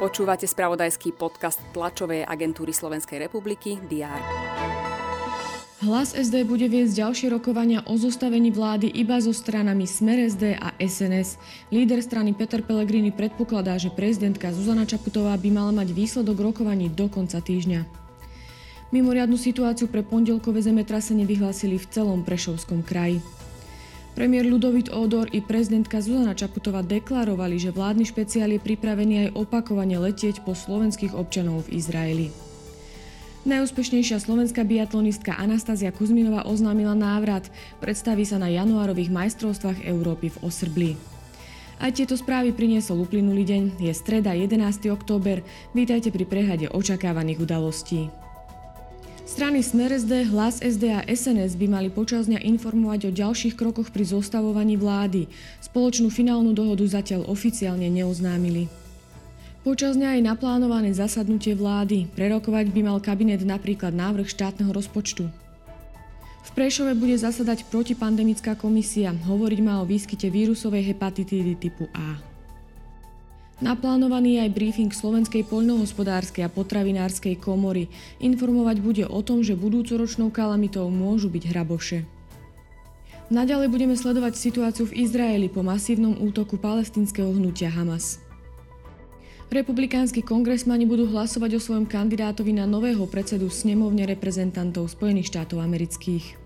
Počúvate spravodajský podcast tlačovej agentúry Slovenskej republiky DR. Hlas SD bude viesť ďalšie rokovania o zostavení vlády iba so stranami Smer SD a SNS. Líder strany Peter Pellegrini predpokladá, že prezidentka Zuzana Čaputová by mala mať výsledok rokovaní do konca týždňa. Mimoriadnu situáciu pre pondelkové zemetrasenie vyhlásili v celom Prešovskom kraji. Premiér Ludovit Odor i prezidentka Zuzana Čaputová deklarovali, že vládny špeciál je pripravený aj opakovane letieť po slovenských občanov v Izraeli. Najúspešnejšia slovenská biatlonistka Anastázia Kuzminová oznámila návrat. Predstaví sa na januárových majstrovstvách Európy v Osrbli. Aj tieto správy priniesol uplynulý deň. Je streda 11. október. Vítajte pri prehľade očakávaných udalostí. Strany Smer SD, Hlas SD a SNS by mali počas dňa informovať o ďalších krokoch pri zostavovaní vlády. Spoločnú finálnu dohodu zatiaľ oficiálne neoznámili. Počas dňa je naplánované zasadnutie vlády. Prerokovať by mal kabinet napríklad návrh štátneho rozpočtu. V Prešove bude zasadať protipandemická komisia. Hovoriť má o výskyte vírusovej hepatitídy typu A. Naplánovaný aj briefing Slovenskej poľnohospodárskej a potravinárskej komory. Informovať bude o tom, že budúcoročnou kalamitou môžu byť hraboše. Naďalej budeme sledovať situáciu v Izraeli po masívnom útoku palestinského hnutia Hamas. Republikánsky kongresmani budú hlasovať o svojom kandidátovi na nového predsedu snemovne reprezentantov Spojených štátov amerických.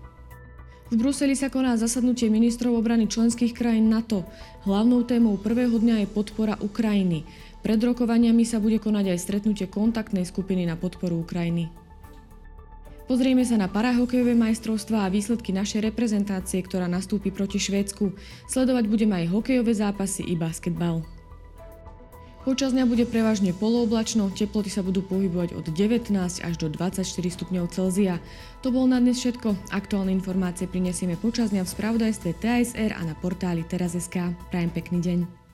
V Bruseli sa koná zasadnutie ministrov obrany členských krajín NATO. Hlavnou témou prvého dňa je podpora Ukrajiny. Pred rokovaniami sa bude konať aj stretnutie kontaktnej skupiny na podporu Ukrajiny. Pozrieme sa na parahokejové majstrovstvá a výsledky našej reprezentácie, ktorá nastúpi proti Švédsku. Sledovať budeme aj hokejové zápasy i basketbal. Počas dňa bude prevažne polooblačno, teploty sa budú pohybovať od 19 až do 24 stupňov Celzia. To bolo na dnes všetko. Aktuálne informácie prinesieme počas dňa v spravodajstve TSR a na portáli teraz.sk. Prajem pekný deň.